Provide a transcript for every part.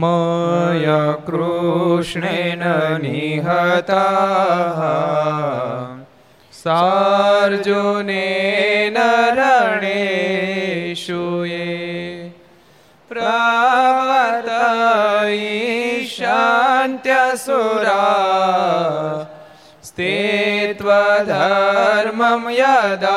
मया कृष्णेन निहताः सार्जुनेन रणेषु ये प्रवत ईशान्त्यसुरा स्ते त्वधर्मं यदाक्षितो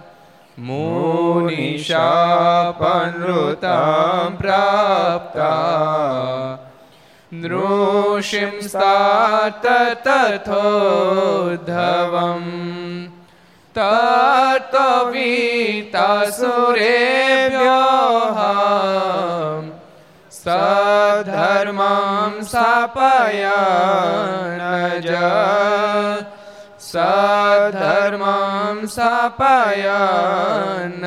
मुनिशापनृतां प्राप्ता नृषिंस्तात तथोद्धवम् तत्त्ववीतासुरेभ्योः सधर्मां स्थापयनज સ્થાપયન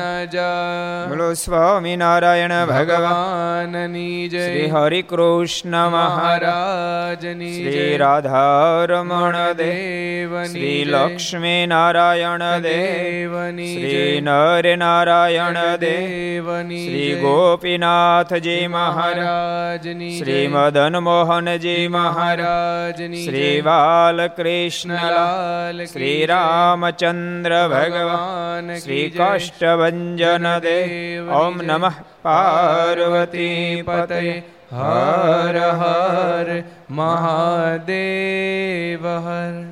બોલો સ્વામિનારાયણ ભગવાનની જય શ્રી હરિ કૃષ્ણ મહારાજની શ્રી રાધારમણ દેવની શ્રી લક્ષ્મી નારાયણ દેવની શ્રી નર નારાયણ દેવની શ્રી ગોપીનાથજી મહારાજની શ્રી મદન મોહનજી મહારાજની શ્રી બાલકૃષ્ણ શ્રી રામચંદ્ર ભગવાન શ્રી કાષ્ટભન દેવ ઓમ નમઃ પાર્વતી પતે હર હર મહાદેવ હર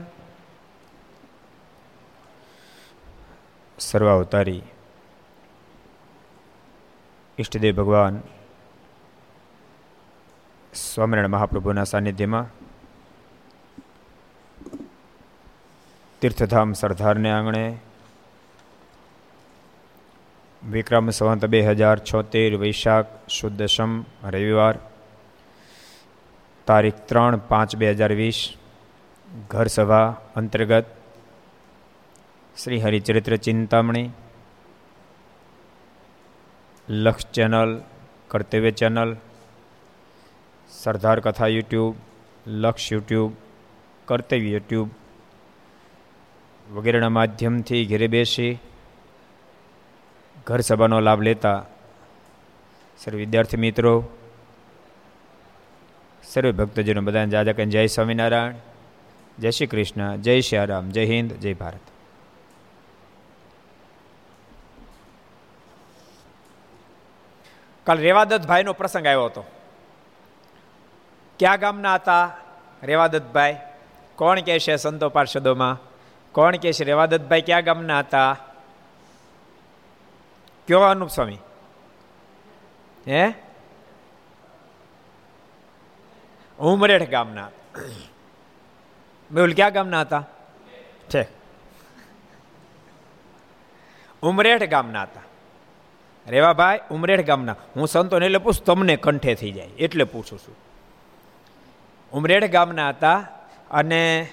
સર્વાવતારી ઈષ્ટદેવ ભગવાન સ્વામિનારાયણ મહાપ્રભુના સાનિધ્યમાં તીર્થધામ સરદારને આંગણે વિક્રમ સંવંત બે હજાર છોતેર વૈશાખ શુદ્ધશમ રવિવાર. તારીખ ત્રણ પાંચ બે હજાર વીસ. ઘર સભા અંતર્ગત શ્રી હરિચરિત્ર ચિંતામણી. લક્ષ ચેનલ, કર્તવ્ય ચેનલ, સરદાર કથા યુટ્યુબ, લક્ષ યુટ્યુબ, કર્તવ્ય યુટ્યુબ વગેરેના માધ્યમથી ઘેરે બેસી ઘર સભાનો લાભ લેતા. સર્વ વિદ્યાર્થી મિત્રો, સર્વ ભક્તજનો બધાને જાદક જય સ્વામિનારાયણ. જય શ્રી કૃષ્ણ, જય શ્રી રામ જય હિન્દ, જય ભારત. કાલ રેવાદત્તભાઈનો પ્રસંગ આવ્યો હતો. ક્યાં ગામના હતા રેવાદત્તભાઈ કોણ કહે છે સંતો પાર્ષદોમાં? કોણ કહે છે રેવાદતભાઈ ક્યાં ગામના હતા? કયો અનુપ સ્વામી હે? ઉમરેઠ ગામના. મેહુલ ક્યાં ગામના હતા? છે. ઉમરેઠ ગામના હતા. રેવાભાઈ ઉમરેઠ ગામના. હું સંતોને એટલે પૂછ, તમને કંઠે થઈ જાય, એટલે પૂછું છું. ઉમરેઠ ગામના હતા અને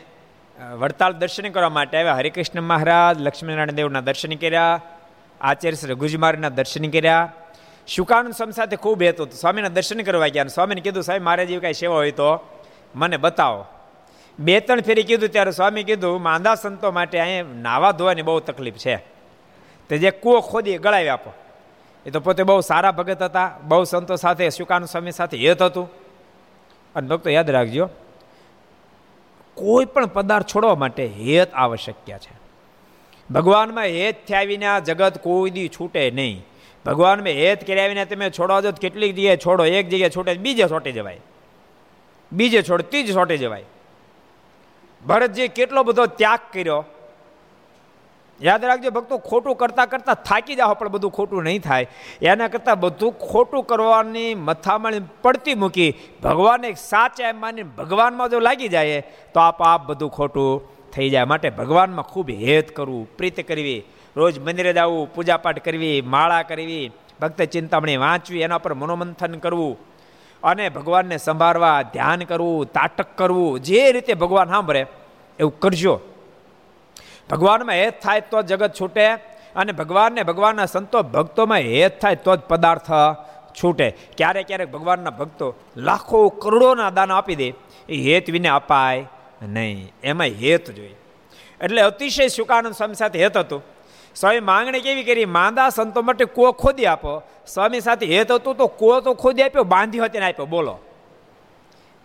વડતાલ દર્શન કરવા માટે આવ્યા. હરિકૃષ્ણ મહારાજ, લક્ષ્મીનારાયણ દેવના દર્શન કર્યા. આચાર્ય શ્રી ગુજમારના દર્શન કર્યા. શુકાનંદ સ્વામી સાથે ખૂબ હેતો હતું. સ્વામીના દર્શન કરવા ગયા સ્વામીને કીધું, સાહેબ, મારે જેવી કાંઈ સેવા હોય તો મને બતાવો. બે ત્રણ ફેરી કીધું, ત્યારે સ્વામી કીધું, માંદા સંતો માટે અહીંયા નાવા ધોવાની બહુ તકલીફ છે. તે જે કૂવો ખોદી ગળાવી આપો. એ તો પોતે બહુ સારા ભગત હતા, બહુ સંતો સાથે, શુકાનંદ સ્વામી સાથે હેત હતું. અને ભક્તો, યાદ રાખજો, કોઈ પણ પદાર્થ છોડવા માટે હેત આવશ્યક છે. ભગવાનમાં હેત થયા વિના જગત કોઈ દી છૂટે નહીં. ભગવાનમાં હેત કર્યા વિના તમે છોડવા જો કેટલીક જગ્યાએ છોડો. એક જગ્યાએ છૂટે બીજે છોટી જવાય. બીજે છોડ ત્રીજ છોટી જવાય. ભરતજી કેટલો બધો ત્યાગ કર્યો. યાદ રાખજો, ભક્તો ખોટું કરતા કરતા થાકી જાઓ, પણ બધું ખોટું નહીં થાય. એના કરતાં બધું ખોટું કરવાની મથામણ પડતી મૂકી ભગવાનને સાચા એમ માની ભગવાનમાં જો લાગી જાય, તો આપ બધું ખોટું થઈ જાય. માટે ભગવાનમાં ખૂબ હેત કરવું, પ્રીત કરવી, રોજ મંદિરે જવું, પૂજાપાઠ કરવી, માળા કરવી, ભક્ત ચિંતામણી વાંચવી, એના પર મનોમંથન કરવું અને ભગવાનને સંભાળવા, ધ્યાન કરવું, તાટક કરવું, જે રીતે ભગવાન સાંભળે એવું કરજો. ભગવાનમાં હેત થાય તો જગત છૂટે અને ભગવાનને ભગવાનના સંતો ભક્તોમાં હેત થાય તો જ પદાર્થ છૂટે. ક્યારેક ક્યારેક ભગવાનના ભક્તો લાખો કરોડોના દાન આપી દે. એ હેત વિને અપાય નહીં એમાં હેત જોઈએ. એટલે અતિશય સુકાનંદ સ્વામી સાથે હેત હતું. સ્વામી માંગણી કેવી કરી? માંદા સંતો માટે કો ખોદી આપો. સ્વામી સાથે હેત હતું તો કો તો ખોદી આપ્યો, બાંધી હતી આપ્યો. બોલો.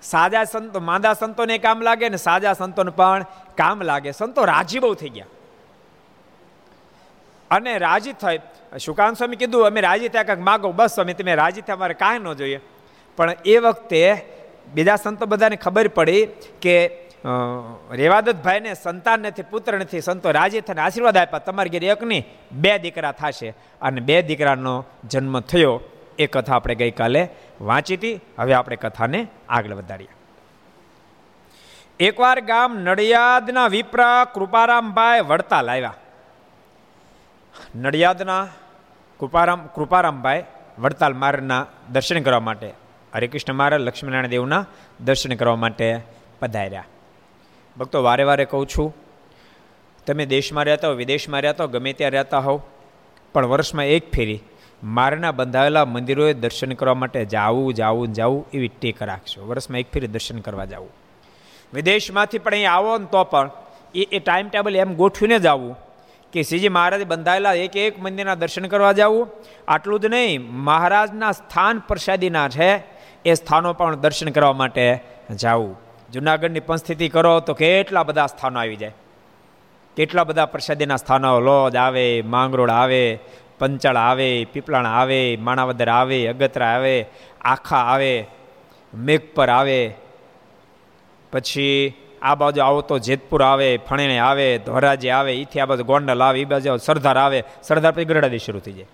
સાજા સંતો, માંદા સંતોને કામ લાગે ને સાજા સંતોને પણ કામ લાગે. સંતો રાજી બહુ થઈ ગયા. અને રાજી થઈ શુકાન સ્વામી કીધું, અમે રાજી થયા, કંઈક માગો. બસ સ્વામી, તમે રાજી થયા, અમારે કાંઈ ન જોઈએ. પણ એ વખતે બીજા સંતો બધાને ખબર પડી કે રેવાદતભાઈને સંતાન નથી, પુત્ર નથી, સંતો રાજી થઈને આશીર્વાદ આપ્યા. તમારી ઘેર એકની બે દીકરા થશે અને બે દીકરાનો જન્મ થયો. એ કથા આપણે ગઈકાલે વાંચી હતી. હવે આપણે કથાને આગળ વધારીએ. એકવાર ગામ નડિયાદના વિપ્રા કૃપારામભાઈ વડતાલ આવ્યા. નડિયાદના કૃપારામ, કૃપારામભાઈ વડતાલ મારના દર્શન કરવા માટે, હરિકૃષ્ણ મહારાજ, લક્ષ્મીનારાયણ દેવના દર્શન કરવા માટે પધાર્યા. ભક્તો, વારે વારે કહું છું, તમે દેશમાં રહેતા હો, વિદેશમાં રહેતા હો, ગમે ત્યાં રહેતા હોવ, પણ વર્ષમાં એક ફેરી મારના બંધાયેલા મંદિરોએ દર્શન કરવા માટે જાવું જાવું જાવું એવી ટેક રાખશો વર્ષમાં એક ફેરી દર્શન કરવા જાવું. વિદેશમાંથી પણ અહીં આવો ને તો પણ એ એ ટાઈમ ટેબલ એમ ગોઠવીને જ આવવું કે શ્રીજી મહારાજે બંધાયેલા એક એક મંદિરના દર્શન કરવા જવું. આટલું જ નહીં, મહારાજના સ્થાન પ્રસાદીના છે, એ સ્થાનો પણ દર્શન કરવા માટે જવું. જુનાગઢની પંસ્થિતિ કરો તો કેટલા બધા સ્થાનો આવી જાય. કેટલા બધા પ્રસાદીના સ્થાનો, લોજ આવે, માંગરોળ આવે, પંચાળ આવે, પીપળાણ આવે, માણાવદર આવે, અગતરા આવે, આખા આવે, મેઘપર આવે. પછી આ બાજુ આવો તો જેતપુર આવે, ફણેણે આવે, ધોરાજી આવે એથી આ બાજુ ગોંડલ આવે એ બાજુ સરદાર આવે. સરદાર પછી ગરડાદી શરૂ થઈ જાય.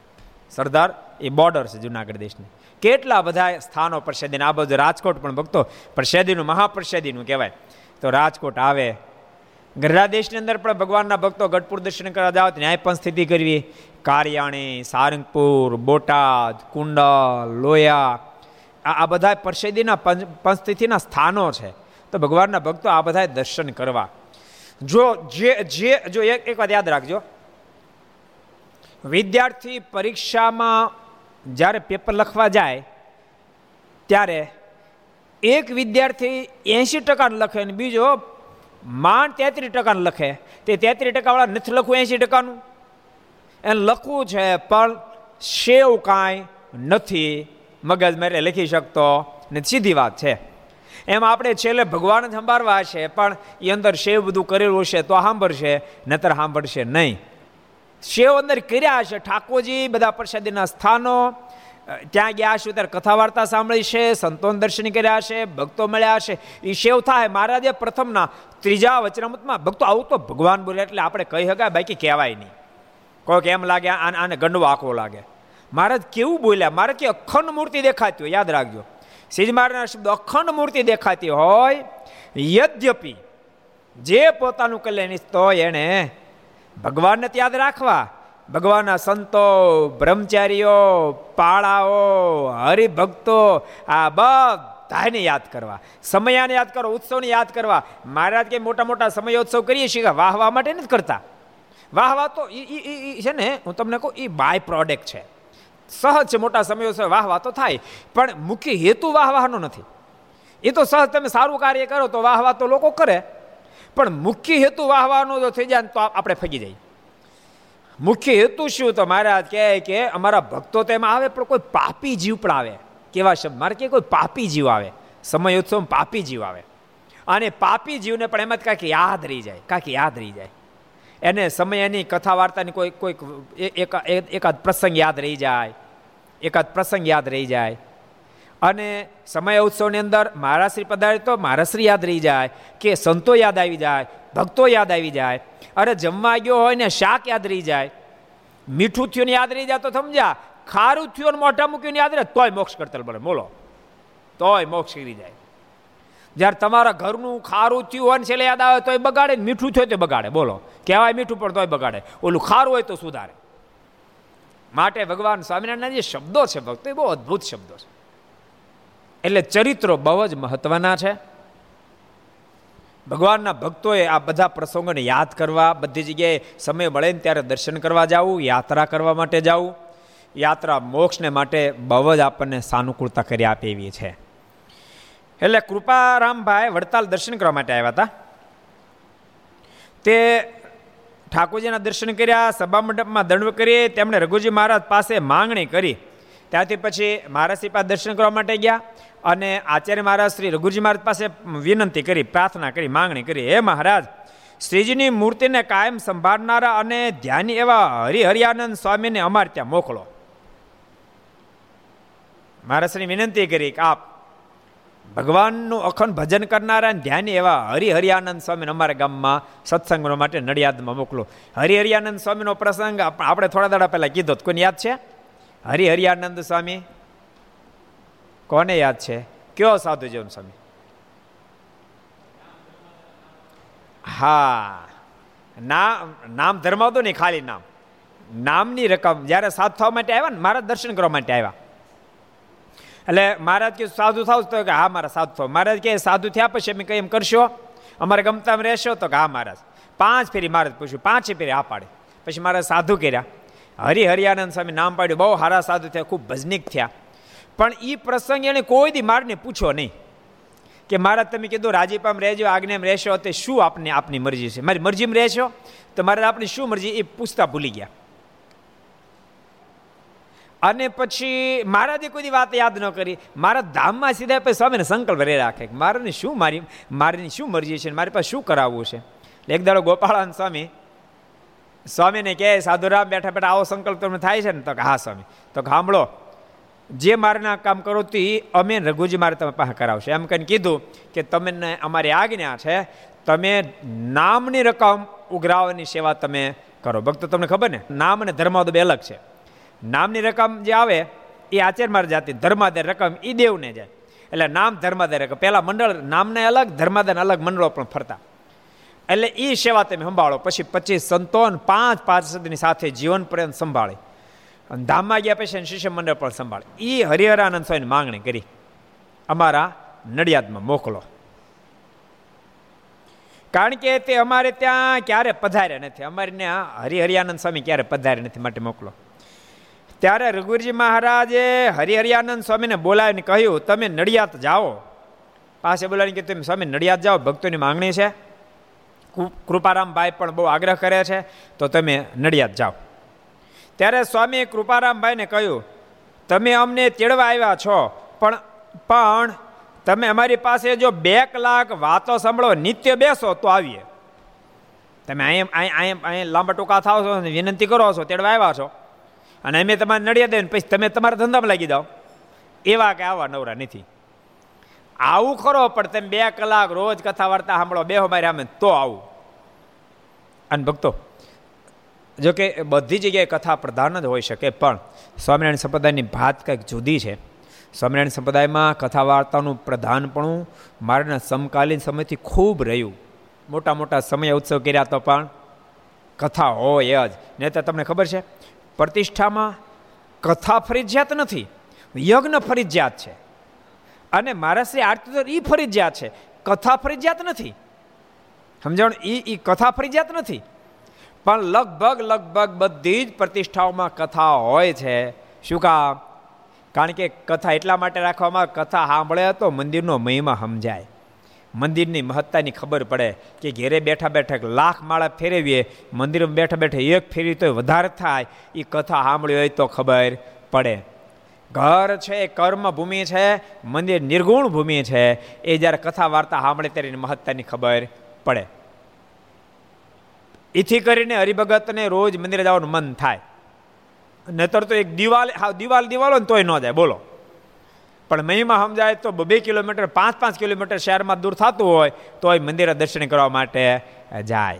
સરદાર એ બોર્ડર છે જુનાગઢ દેશની. કેટલા બધા સ્થાનો પ્રસાદીને આ બધું રાજકોટ પણ ભક્તો પ્રસાદીનું મહાપ્રસાદીનું કહેવાય. તો રાજકોટ આવે. ગરડા દેશની અંદર પણ ભગવાનના ભક્તો ગઢપુર દર્શન કરવા જાવ ન્યાય પણ સ્થિતિ કરવી. કારિયાણી, સારંગપુર, બોટાદ, કુંડલ, લોયા. આ બધા પરસેદીના પંચતિથિના સ્થાનો છે. તો ભગવાનના ભક્તો આ બધા દર્શન કરવા. જો જે જે જો એક એક વાત યાદ રાખજો. વિદ્યાર્થી પરીક્ષામાં જ્યારે પેપર લખવા જાય, ત્યારે એક વિદ્યાર્થી એંશી ટકાનું લખે અને બીજો માંડ તેત્રીસ ટકાનું લખે. તે તેત્રીસ ટકાવાળા નથી લખવું એંશી ટકાનું? એને લખવું છે, પણ સેવ કાંઈ નથી મગજ મારે લખી શકતો ને સીધી વાત છે. એમ આપણે છેલ્લે ભગવાન જ સંભાળવા છે, પણ એ અંદર સેવ બધું કરેલું છે તો સાંભળશે, નતર સાંભળશે નહીં. શેવ અંદર કર્યા છે. ઠાકોરજી બધા પ્રસાદીના સ્થાનો ત્યાં ગયા છે. ત્યારે કથા વાર્તા સાંભળી છે, સંતોન દર્શન કર્યા છે, ભક્તો મળ્યા છે. એ શેવ થાય મહારાજે પ્રથમના ત્રીજા વચનામૃતમાં ભક્તો આવું તો ભગવાન બોલે એટલે આપણે કહી શકાય બાકી કહેવાય નહીં. કોઈક એમ લાગે, આને આને ગંડવો આખો લાગે. મહારાજ કેવું બોલ્યા? મારે કે અખંડ મૂર્તિ દેખાતી હોય, યાદ રાખજો. શ્રીજી મહારાજના શબ્દ અખંડ મૂર્તિ દેખાતી હોય, યદ્યપી જે પોતાનું કલ્યાણ તો એને ભગવાનને યાદ રાખવા. ભગવાનના સંતો, બ્રહ્મચારીઓ, પાળાઓ, હરિભક્તો, આ બધાને યાદ કરવા. સમયાને યાદ કરો, ઉત્સવને યાદ કરવા. મહારાજ કે મોટા મોટા સમયોત્સવ કરીએ છીએ વાહવા માટે નથી કરતા. વાહવા તો એ છે ને, હું તમને કહું એ બાય પ્રોડક્ટ છે. સહજ છે મોટા સમયોત્સવ વાહવા તો થાય, પણ મુખ્ય હેતુ વાહવાનો નથી. એ તો સહજ તમે સારું કાર્ય કરો તો વાહવા તો લોકો કરે. પણ મુખ્ય હેતુ વાહવાનો જો થઈ જાય ને તો આપણે ફગી જઈએ. મુખ્ય હેતુ શું તો મહારાજ કહે કે અમારા ભક્તો તો એમાં આવે પણ કોઈ પાપી જીવ પણ આવે. કેવા શબ્દ? મારે કે કોઈ પાપી જીવ આવે. સમય ઉત્સવ પાપી જીવ આવે. અને પાપી જીવને પણ એમ જ કાંઈક યાદ રહી જાય, કાંઈક યાદ રહી જાય. એને સમય એની કથા વાર્તાની કોઈ કોઈક એકાદ પ્રસંગ યાદ રહી જાય, એકાદ પ્રસંગ યાદ રહી જાય. અને સમય ઉત્સવની અંદર મહારાશ્રી પધારે તો મહારાશ્રી યાદ રહી જાય, કે સંતો યાદ આવી જાય, ભક્તો યાદ આવી જાય, અરે જમવા ગયો હોય ને શાક યાદ રહી જાય. મીઠું થયું યાદ રહી જાય તો સમજ્યા, ખારું થયું મોઢા મૂક્યું યાદ રહે, તોય મોક્ષ કરતલ બને બોલો. તોય મોક્ષ કરી જાય. જ્યારે તમારા ઘરનું ખારું થયું હોય ને છેલ્લે યાદ આવે તોય બગાડે, મીઠું થયું તો બગાડે, બોલો. કહેવાય મીઠું પણ તોય બગાડે. ઓલું ખારું હોય તો સુધારે. માટે ભગવાન સ્વામિનારાયણના જે શબ્દો છે, ભક્તો, એ બહુ અદ્ભુત શબ્દો છે. એટલે ચરિત્રો બહુ જ મહત્વના છે. ભગવાનના ભક્તોએ આ બધા પ્રસંગોને યાદ કરવા, બધી જગ્યાએ સમય મળે ને ત્યારે દર્શન કરવા જવું, યાત્રા કરવા માટે જવું. યાત્રા મોક્ષને માટે બહુ જ આપણને સાનુકૂળતા કરી આપે એવી છે. એટલે કૃપારામભાઈ વડતાલ દર્શન કરવા માટે આવ્યા હતા. તે ઠાકોરજીના દર્શન કર્યા, સભા મંડપમાં દંડ કરી તેમણે રઘુજી મહારાજ પાસે માંગણી કરી. ત્યાંથી પછી મહારાજ પાસે દર્શન કરવા માટે ગયા. અને આચાર્ય મહારાજ શ્રી રઘુજી મહારાજ પાસે વિનંતી કરી, પ્રાર્થના કરી, માંગણી કરી, હે મહારાજ, શ્રીજીની મૂર્તિને કાયમ સંભાળનારા અને ધ્યાની એવા હરિહરિયાનંદ સ્વામીને અમારે ત્યાં મોકલો. મહારાજની વિનંતી કરી કે આપ ભગવાનનું અખંડ ભજન કરનારા ધ્યાની એવા હરિહરિયાનંદ સ્વામીને અમારા ગામમાં સત્સંગનો માટે નડિયાદમાં મોકલો. હરિહરિયાનંદ સ્વામીનો પ્રસંગ આપણે થોડા દાડા પહેલાં કીધો, કોઈને યાદ છે? હરિહરિયાનંદ સ્વામી? કોને યાદ છે? કયો સાધુ જીવન સ્વામી? હા. નામ નામ ધર્માવતો નહીં, ખાલી નામ. નામની રકમ જ્યારે સાધુ થવા માટે આવ્યા ને, મારા દર્શન કરવા માટે આવ્યા. એટલે મહારાજ કે, સાધુ થાવ? તો કે, હા, મારા સાધુ થાવ. મહારાજ કે, સાધુ થયા પછી અમે કંઈ એમ કરશો? અમારે ગમતામાં રહેશો? તો કે, હા, મહારાજ. પાંચ ફેરી મહારાજ પૂછ્યું, પાંચે ફેરી હા પાડે. પછી મારા સાધુ કર્યા. હરિ હરિયાનંદ સ્વામી નામ પાડ્યું, બહુ સારા સાધુ થયા, ખૂબ ભજનિક થયા. પણ એ પ્રસંગ એને કોઈ દી મારને પૂછો નહીં કે મારા તમે કીધું રાજીપામ રહેજો આજ્ઞામ રહેશો, તે શું આપને, આપની મરજી છે? મારી મરજીમાં રહેશો? તો મારે આપની શું મરજી? એ પૂછતા ભૂલી ગયા. અને પછી મહારાજે કોઈ વાત યાદ ન કરી, મારા ધામમાં સીધા પછી સ્વામીને સંકલ્પ રહી રાખે મારાને શું મારી, મારીની શું મરજી છે મારી પાસે શું કરાવવું છે? એક દાડો ગોપાળાન સ્વામી, સ્વામીને કહે, સાધુરામ બેઠા બેઠા આવો સંકલ્પ તમને થાય છે ને? તો હા, સ્વામી. તો સાંભળો જે મારના કામ કરો તો, અમે રઘુજી મારે તમે પાસે કરાવશે. એમ કહીને કીધું કે તમને અમારી આજ્ઞા છે, તમે નામની રકમ ઉઘરાવવાની સેવા તમે કરો. ભક્તો, તમને ખબર ને? નામ અને ધર્મ બે અલગ છે. નામની રકમ જે આવે, એ આચાર્ય જાતિ ધર્માદાય રકમ એ દેવને જાય. એટલે નામ ધર્માદાય રકમ. પહેલાં મંડળ નામને અલગ ધર્માદાય અલગ મંડળો પણ ફરતા. એટલે એ સેવા તમે સંભાળો. પછી પચીસ સંતોન પાંચ પાંચ સદની સાથે જીવન પર્યંત સંભાળે. અને ધામમાં ગયા પછી શિષ્ય મંડળ પણ સંભાળે. એ હરિહરાનંદ સ્વામીની માંગણી કરી. અમારા નડિયાદમાં મોકલો. કારણ કે તે અમારે ત્યાં ક્યારે પધાર્યા નથી. અમારે ત્યાં હરિહરિયાનંદ સ્વામી ક્યારે પધાર્યા નથી માટે મોકલો. ત્યારે રઘુજી મહારાજે હરિહરિયાનંદ સ્વામીને બોલાવીને કહ્યું, તમે નડિયાદ જાઓ. પાસે બોલાવીને કે તમે સ્વામી, નડિયાદ જાઓ. ભક્તોની માંગણી છે. કૃપારામભાઈ પણ બહુ આગ્રહ કરે છે. તો તમે નડિયાદ જાઓ. ત્યારે સ્વામીએ કૃપારામભાઈને કહ્યું, તમે અમને તેડવા આવ્યા છો, પણ પણ તમે અમારી પાસે જો બે કલાક વાતો સાંભળો, નિત્ય બેસો તો આવીએ. તમે અહીં અહીં અહીં લાંબા ટૂંકા થાવ છો વિનંતી કરો છો, તેડવા આવ્યા છો. અને અમે તમારે નડિયા દે પછી તમે તમારા ધંધામાં લાગી દો એવા કે આવા નવરા નથી. આવું ખરો, પણ તમે બે કલાક રોજ કથા વાર્તા સાંભળો બે હો મારે અમે તો આવું. અને ભક્તો જો કે બધી જગ્યાએ કથા પ્રધાન જ હોઈ શકે, પણ સ્વામિનારાયણ સંપ્રદાયની ભાત કંઈક જુદી છે. સ્વામિનારાયણ સંપ્રદાયમાં કથા વાર્તાનું પ્રધાનપણું મારાના સમકાલીન સમયથી ખૂબ રહ્યું. મોટા મોટા સમય ઉત્સવ કર્યા તો પણ કથા હોય જ. નહીં તો તમને ખબર છે, પ્રતિષ્ઠામાં કથા ફરજિયાત નથી, યજ્ઞ ફરજિયાત છે. અને મારા શ્રી આરતી એ ફરજિયાત છે, કથા ફરજિયાત નથી. સમજણ? એ કથા ફરજિયાત નથી. પણ લગભગ લગભગ બધી જ પ્રતિષ્ઠાઓમાં કથા હોય છે. શું કામ? કારણ કે કથા એટલા માટે રાખવામાં કથા સાંભળે તો મંદિરનો મહિમા સમજાય. મંદિરની મહત્તાની ખબર પડે કે ઘેરે બેઠા બેઠા લાખ માળા ફેરવીએ, મંદિરમાં બેઠા બેઠા એક ફેરી તો વધારે થાય. એ કથા સાંભળી હોય તો ખબર પડે. ઘર છે એ કર્મ ભૂમિ છે, મંદિર નિર્ગુણ ભૂમિ છે. એ જ્યારે કથા વાર્તા સાંભળે ત્યારે મહત્તાની ખબર પડે. એથી કરીને હરિભગતને રોજ મંદિરે જવાનું મન થાય. નતર તો એક દિવાલ હા, દિવાલ દિવાલો ને તોય ન જાય, બોલો. પણ મહિમા સમજાય તો બે કિલોમીટર, પાંચ પાંચ કિલોમીટર શહેરમાં દૂર થતું હોય, તોય મંદિરે દર્શન કરવા માટે જાય.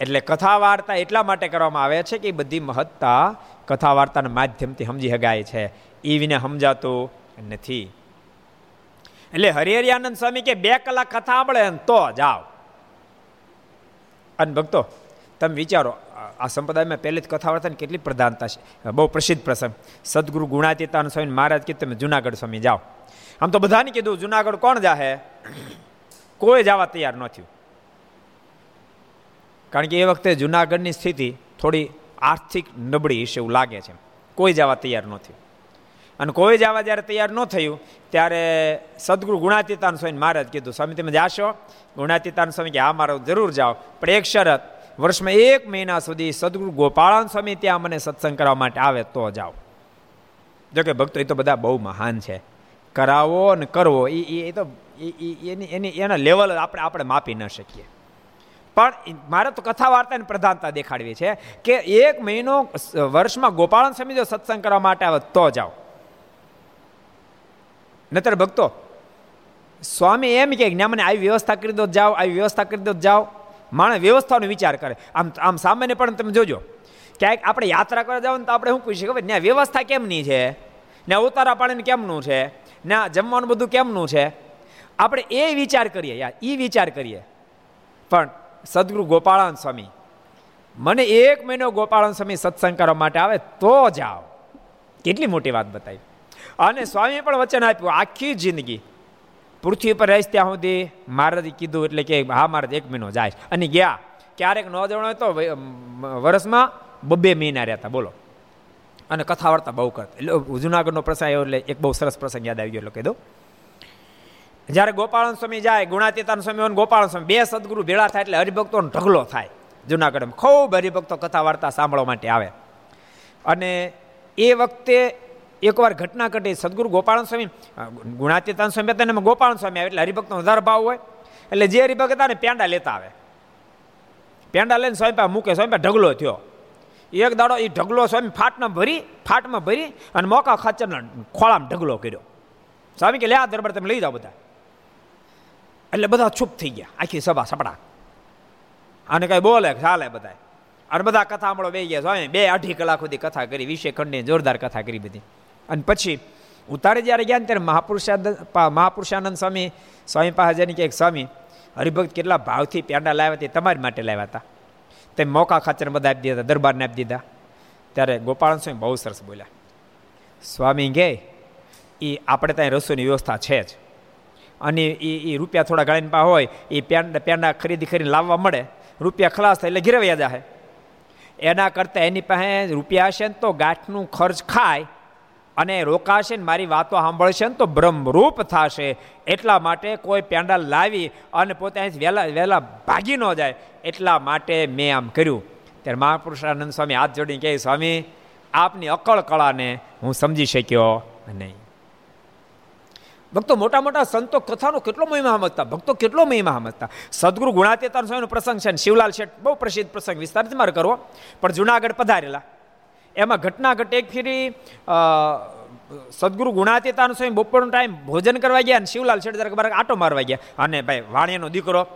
એટલે કથા વાર્તા એટલા માટે કરવામાં આવે છે કે બધી મહત્તા કથા વાર્તાના માધ્યમથી સમજી શકાય છે. એ વિને સમજાતું નથી. એટલે હરિહરિયાનંદ સ્વામી કે બે કલાક કથા સાંભળે તો જાઓ. અને ભક્તો તમે વિચારો, આ સંપ્રદાયમાં પહેલી જ કથા વાર્તાની કેટલી પ્રધાનતા છે. બહુ પ્રસિદ્ધ પ્રસંગ. સદગુરુ ગુણાતીતાન સ્વામી મહારાજ કીધું, તમે જુનાગઢ સ્વામી જાઓ. આમ તો બધાને કીધું, જુનાગઢ કોણ જાહે? કોઈ જવા તૈયાર ન થયું. કારણ કે એ વખતે જુનાગઢની સ્થિતિ થોડી આર્થિક નબળી હશે એવું લાગે છે. કોઈ જવા તૈયાર ન થયું. અને કોઈ જવા જ્યારે તૈયાર ન થયું, ત્યારે સદગુરુ ગુણાતીતાન સ્વામી મહારાજ કીધું, સ્વામી, તમે જાશો? ગુણાતીતાન સ્વામી કે, હા, મારો જરૂર જાઓ. પણ એક શરત વર્ષમાં એક મહિના સુધી સદગુરુ ગોપાળાન સ્વામી ત્યાં મને સત્સંગ કરવા માટે આવે તો જાઓ. જોકે ભક્તો, એ તો બધા બહુ મહાન છે. કરાવો ને કરવો એ એ તો એની એની, એના લેવલ આપણે આપણે માપી ન શકીએ. પણ મારે તો કથા વાર્તાની પ્રધાનતા દેખાડવી છે કે એક મહિનો વર્ષમાં ગોપાળન સ્વામી જો સત્સંગ કરવા માટે આવે તો જાઓ. નતર ભક્તો, સ્વામી એમ કે મને આવી વ્યવસ્થા કરી દો, જાઓ, આવી વ્યવસ્થા કરી દો, જાઓ. માણસ વ્યવસ્થાનો વિચાર કરે. આમ આમ સામાન્ય પણ તમે જોજો. ક્યાંક આપણે યાત્રા કરવા જાવ ને તો આપણે શું પૂછી ખબર? ત્યાં વ્યવસ્થા કેમની છે? ને ઉતારા પાણીને કેમનું છે? ને જમવાનું બધું કેમનું છે? આપણે એ વિચાર કરીએ યાર એ વિચાર કરીએ. પણ સદગુરુ ગોપાળાન સ્વામી, મને એક મહિનો ગોપાળાન સ્વામી સત્સંગ કરવા માટે આવે તો જાઓ. કેટલી મોટી વાત બતાવી. અને સ્વામીએ પણ વચન આપ્યું, આખી જિંદગી પૃથ્વી પર રહીશ ત્યાં સુધી મહારાજે કીધું એટલે કે હા મહારાજ એક મહિનો જાય અને ગયા. ક્યારેક ન હોય તો વર્ષમાં બબ્બે મહિના રહેતા, બોલો. અને કથા વાર્તા બહુ કરતા. એટલે જુનાગઢનો પ્રસંગ આવ્યો એટલે એક બહુ સરસ પ્રસંગ યાદ આવી ગયો, એટલે કીધું જ્યારે ગોપાળન સ્વામી જાય, ગુણાતીતાન સ્વામી અને ગોપાળન સ્વામી, બે સદગુરુ ભેળા થાય એટલે હરિભક્તોનો ઢગલો થાય જુનાગઢમાં. ખૂબ હરિભક્તો કથા વાર્તા સાંભળવા માટે આવે. અને એ વખતે એકવાર ઘટના ઘટી, સદગુરુ ગોપાળન સ્વામી ગુણાતીતાન સ્વામી હતા એમાં ગોપાલ સ્વામી આવે એટલે હરિભક્તનો વધારે ભાવ હોય. એટલે જે હરિભક્ત હતા ને પેંડા લેતા આવે. પેંડા લઈને સ્વામી પાસે મૂકે, સ્વામી પાસે ઢગલો થયો. એક દાડો એ ઢગલો સ્વામી ફાટમાં ભરી ફાટમાં ભરી અને મોકા ખાચરના ખોળામાં ઢગલો કર્યો. સ્વામી કે, લે આ દરબાર તમે લઈ જાઓ બધા. એટલે બધા ચૂપ થઈ ગયા, આખી સભા સપડા. અને કઈ બોલે ચાલે બધા અને બધા કથા સાંભળો બે ગયા. સ્વામી, બે અઢી કલાક સુધી કથા કરી વિશે ખંડની જોરદાર કથા કરી બધી. અને પછી ઉતારે જ્યારે ગયા ને ત્યારે મહાપુરુષાનંદ મહાપુરુષાનંદ સ્વામી સ્વામી પાસે જેની કે એક સ્વામી હરિભક્ત કેટલા ભાવથી પેંડા લાવ્યા તે તમારી માટે લાવ્યા હતા. તે મોકા ખાચર બધા આપી દીધા, દરબારને આપી દીધા. ત્યારે ગોપાળન સ્વામી બહુ સરસ બોલ્યા. સ્વામી કે એ આપણે ત્યાં રસોઈની વ્યવસ્થા છે જ. અને એ એ રૂપિયા થોડા ગાળીને પા હોય એ પેંડા પેંડા ખરીદી કરીને લાવવા મળે. રૂપિયા ખલાસ થાય એટલે ઘેરવ્યા જાય એના કરતાં એની પાસે રૂપિયા હશે ને તો ગાંઠનું ખર્ચ ખાય અને રોકાશે ને મારી વાતો સાંભળશે ને તો બ્રહ્મરૂપ થશે. એટલા માટે કોઈ પેન્ડલ લાવી અને પોતે અહીંથી વહેલા વહેલા ભાગી ન જાય. એટલા માટે મેં આમ કર્યું. ત્યારે મહાપુરુષાનંદ સ્વામી હાથ જોડીને કહે, સ્વામી, આપની અકળ કળાને હું સમજી શક્યો નહીં. ભક્તો મોટા મોટા સંતો કથાનો કેટલો મહિમા સમજતા, ભક્તો કેટલો મહિમા સમજતા. સદગુરુ ગુણાતીતાન સ્વામીનો પ્રસંગ છે શિવલાલ શેઠ બહુ પ્રસિદ્ધ પ્રસંગ, વિસ્તારથી મારે કરવો. પણ જુનાગઢ પધારેલા. એમાં ઘટના ઘટે એક ફેરી સદગુરુ ગુણાતીતાન સ્વામી બપોરનો ટાઈમ ભોજન કરવા ગયા અને શિવલાલ શેઠ જરાક બાર આટો મારવા ગયા. અને ભાઈ વાણિયાનો દીકરો,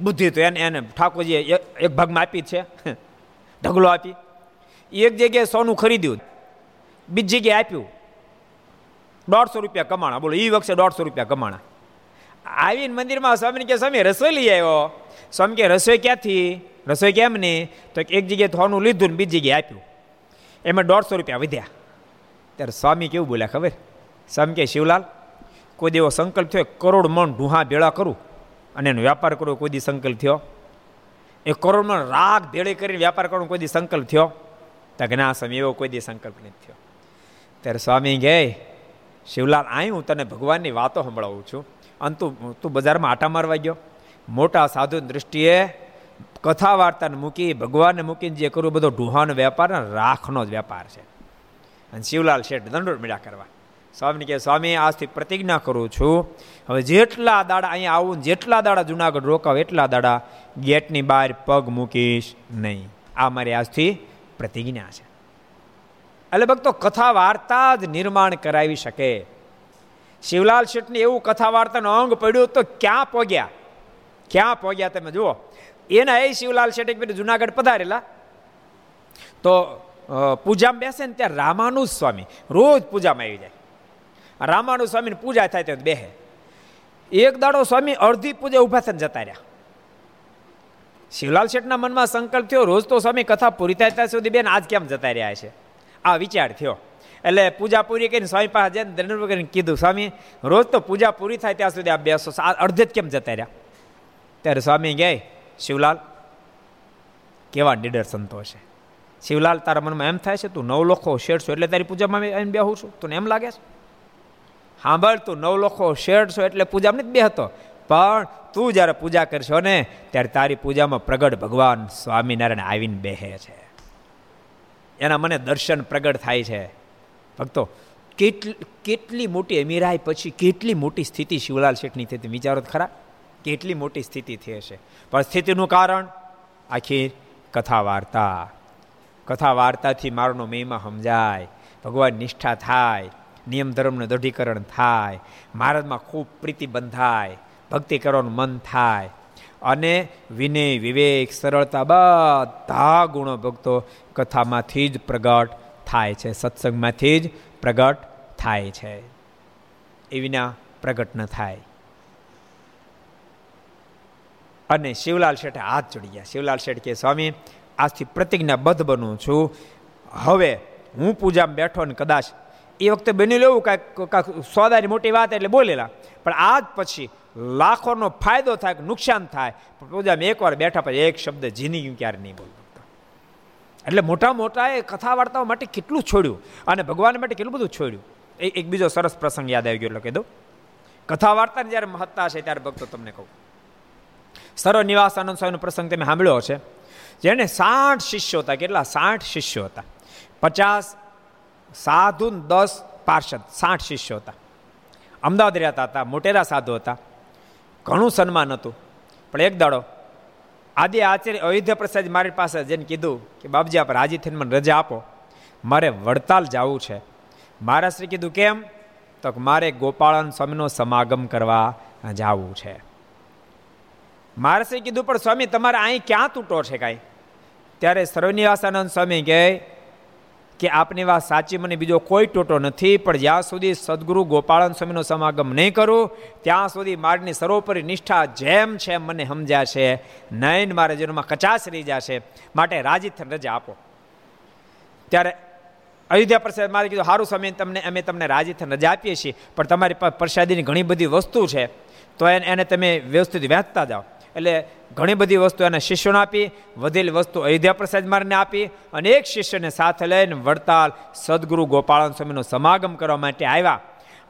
બુદ્ધિ તો એને એને ઠાકોરજીએ એક ભાગમાં આપી છે. ઢગલો આપી. એક જગ્યાએ સોનું ખરીદ્યું. બીજી જગ્યાએ આપ્યું. દોઢસો રૂપિયા કમાણા. બોલો એ વખતે દોઢસો રૂપિયા કમાણા. આવીને મંદિરમાં સ્વામીને કે સ્વામી, રસોઈ લઈ આવ્યો. સ્વામી કે રસોઈ ક્યાંથી? રસોઈ કેમ નહીં? તો એક જગ્યાએ થોનું લીધું ને બીજી જગ્યાએ આપ્યું. એમાં દોઢસો રૂપિયા વધ્યા. ત્યારે સ્વામી કેવું બોલ્યા ખબર? સ્વામી કે શિવલાલ, કોઈ દેવો સંકલ્પ થયો, કરોડ મણ ઢુહા ભેળા કરું અને એનો વ્યાપાર કરવો કોઈ દી સંકલ્પ થયો? એ કરોડ મણ રાગ ભેળે કરીને વ્યાપાર કરવાનો કોઈ દી સંકલ્પ થયો? તો કે સ્વામી, એવો કોઈ દી સંકલ્પ નથી થયો. ત્યારે સ્વામી કહે, શિવલાલ, આય હું તને ભગવાનની વાતો સંભળાવું છું. અને તું તું બજારમાં આટા મારવા ગયો. મોટા સાધુ દ્રષ્ટિએ કથા વાર્તાને મૂકી, ભગવાનને મૂકીને જે કરવું બધો ઢુહાનો વેપાર ને રાખનો જ વેપાર છે. અને શિવલાલ શેઠ દંડોળ મેળા કરવા. સ્વામીને કહે, સ્વામી, આજથી પ્રતિજ્ઞા કરું છું. હવે જેટલા દાડા અહીંયા આવું જેટલા દાડા જુનાગઢ રોકાવ, એટલા દાડા ગેટની બહાર પગ મૂકીશ નહીં. આ મારી આજથી પ્રતિજ્ઞા છે. એટલે ભક્તો કથા વાર્તા જ નિર્માણ કરાવી શકે. શિવલાલ શેઠને એવું કથા વાર્તાનો અંગ પડ્યું તો ક્યાં પોગ્યા? ક્યાં પોગ્યા તમે જુઓ. એના એ શિવલાલ શેઠ એક જુનાગઢ પધારેલા. તો પૂજામાં બેસે ને ત્યાં રામાનુજ સ્વામી રોજ પૂજામાં આવી જાય. રામાનુજ સ્વામીની પૂજા થાય ત્યાં બેહે. એક દાડો સ્વામી અડધી પૂજા ઊભા થઈને જતા રહ્યા. શિવલાલ શેઠના મનમાં સંકલ્પ થયો, રોજ તો સ્વામી કથા પૂરી થાય ત્યાં સુધી બેન આજ કેમ જતા રહ્યા છે? આ વિચાર થયો. એટલે પૂજા પૂરી કરીને સ્વામી પાસે જઈને દંડ કરીને કીધું, સ્વામી, રોજ તો પૂજા પૂરી થાય ત્યાં સુધી આ બેસો. અડધે જ કેમ જતા રહ્યા? ત્યારે સ્વામી ગયા શિવલાલ? કેવા નીડર સંતો છે. શિવલાલ, તારા મનમાં એમ થાય છે, તું નવ લોખો શેરશો એટલે તારી પૂજામાં એમ બેહું છું. તું એમ લાગે છે? સાંભળ તું નવ લોખો શેરશો એટલે પૂજામાં નથી બેહતો. પણ તું જ્યારે પૂજા કરશો ને, ત્યારે તારી પૂજામાં પ્રગટ ભગવાન સ્વામિનારાયણ આવીને બેહે છે. એના મને દર્શન પ્રગટ થાય છે. ભક્તો, કેટલી કેટલી મોટી અમીરાઈ પછી કેટલી મોટી સ્થિતિ શિવલાલ શેઠની થઈ વિચારો ખરા. કેટલી મોટી સ્થિતિ થઈ હશે. પણ સ્થિતિનું કારણ આખી કથા વાર્તા કથા વાર્તાથી મારનો મહિમા સમજાય. ભગવાન નિષ્ઠા થાય. નિયમ ધર્મનું દઢીકરણ થાય. મહારાજમાં ખૂબ પ્રીતિ બંધાય. ભક્તિ કરવાનું મન થાય. અને વિનય, વિવેક, સરળતા બધા ગુણો ભક્તો કથામાંથી જ પ્રગટ થાય છે. સત્સંગમાંથી જ પ્રગટ થાય છે. એ વિના પ્રગટ ન થાય. અને શિવલાલ શેઠે હાથ જોડી ગયા. શિવલાલ શેઠ કે, સ્વામી, આજથી પ્રતિજ્ઞાબદ્ધ બનું છું. હવે હું પૂજામાં બેઠો ને કદાચ એ વખતે બની લેવું કાંઈક કાંઈક સોદાની મોટી વાત એટલે બોલેલા. પણ આજ પછી લાખોનો ફાયદો થાય કે નુકસાન થાય, પણ પૂજામાં એકવાર બેઠા પછી એક શબ્દ જીની ક્યારે નહીં બોલતો. એટલે મોટા મોટા એ કથા વાર્તાઓ માટે કેટલું છોડ્યું અને ભગવાન માટે કેટલું બધું છોડ્યું. એ એક બીજો સરસ પ્રસંગ યાદ આવી ગયો, એટલે કીધું કથા વાર્તાની જ્યારે મહત્તા છે ત્યારે ભક્તો તમને કહું. સર્વ નિવાસ આનંદ સ્વામીનો પ્રસંગ તમે સાંભળ્યો છે જેને સાઠ શિષ્યો હતા. કેટલા? સાઠ શિષ્યો હતા. પચાસ સાધુ દસ પાર્ષદ. સાઠ શિષ્યો હતા. અમદાવાદ રહેતા હતા. મોટેરા સાધુ હતા. ઘણું સન્માન હતું. પણ એક દાડો આદિ આચાર્ય અયોધ્યા પ્રસાદ મારી પાસે જેને કીધું કે, બાપજી, આપ રાજી થઈને મને રજા આપો. મારે વડતાલ જવું છે. મહારાષ્ટ્રે કીધું, કેમ? તો મારે ગોપાળન સ્વામીનો સમાગમ કરવા જવું છે. મહારાષ્ટ્રે કીધું, પણ સ્વામી, તમારે અહીં ક્યાં તૂટો છે કાંઈ? ત્યારે સર્વનિવાસાનંદ સ્વામી કહે કે, આપની વાત સાચી, મને બીજો કોઈ ટોટો નથી, પણ જ્યાં સુધી સદગુરુ ગોપાળન સ્વામીનો સમાગમ નહીં કરું, ત્યાં સુધી મારની સર્વોપરી નિષ્ઠા જેમ છે મને સમજ્યા છે. નયન મારા જીવનમાં કચાશ રહી જશે. માટે રાજી રજા આપો. ત્યારે અયોધ્યા પ્રસાદ મારે કીધું સારું સમય તમને, અમે તમને રાજી રજા આપીએ છીએ, પણ તમારી પાસે પ્રસાદીની ઘણી બધી વસ્તુ છે. તો એને તમે વ્યવસ્થિત વહેંચતા જાઓ. એટલે ઘણી બધી વસ્તુ એના શિષ્યોને આપી, વધેલી વસ્તુ અયોધ્યા પ્રસાદ મારને આપી અને એક શિષ્યને સાથે લઈને વડતાલ સદગુરુ ગોપાળન સ્વામીનો સમાગમ કરવા માટે આવ્યા.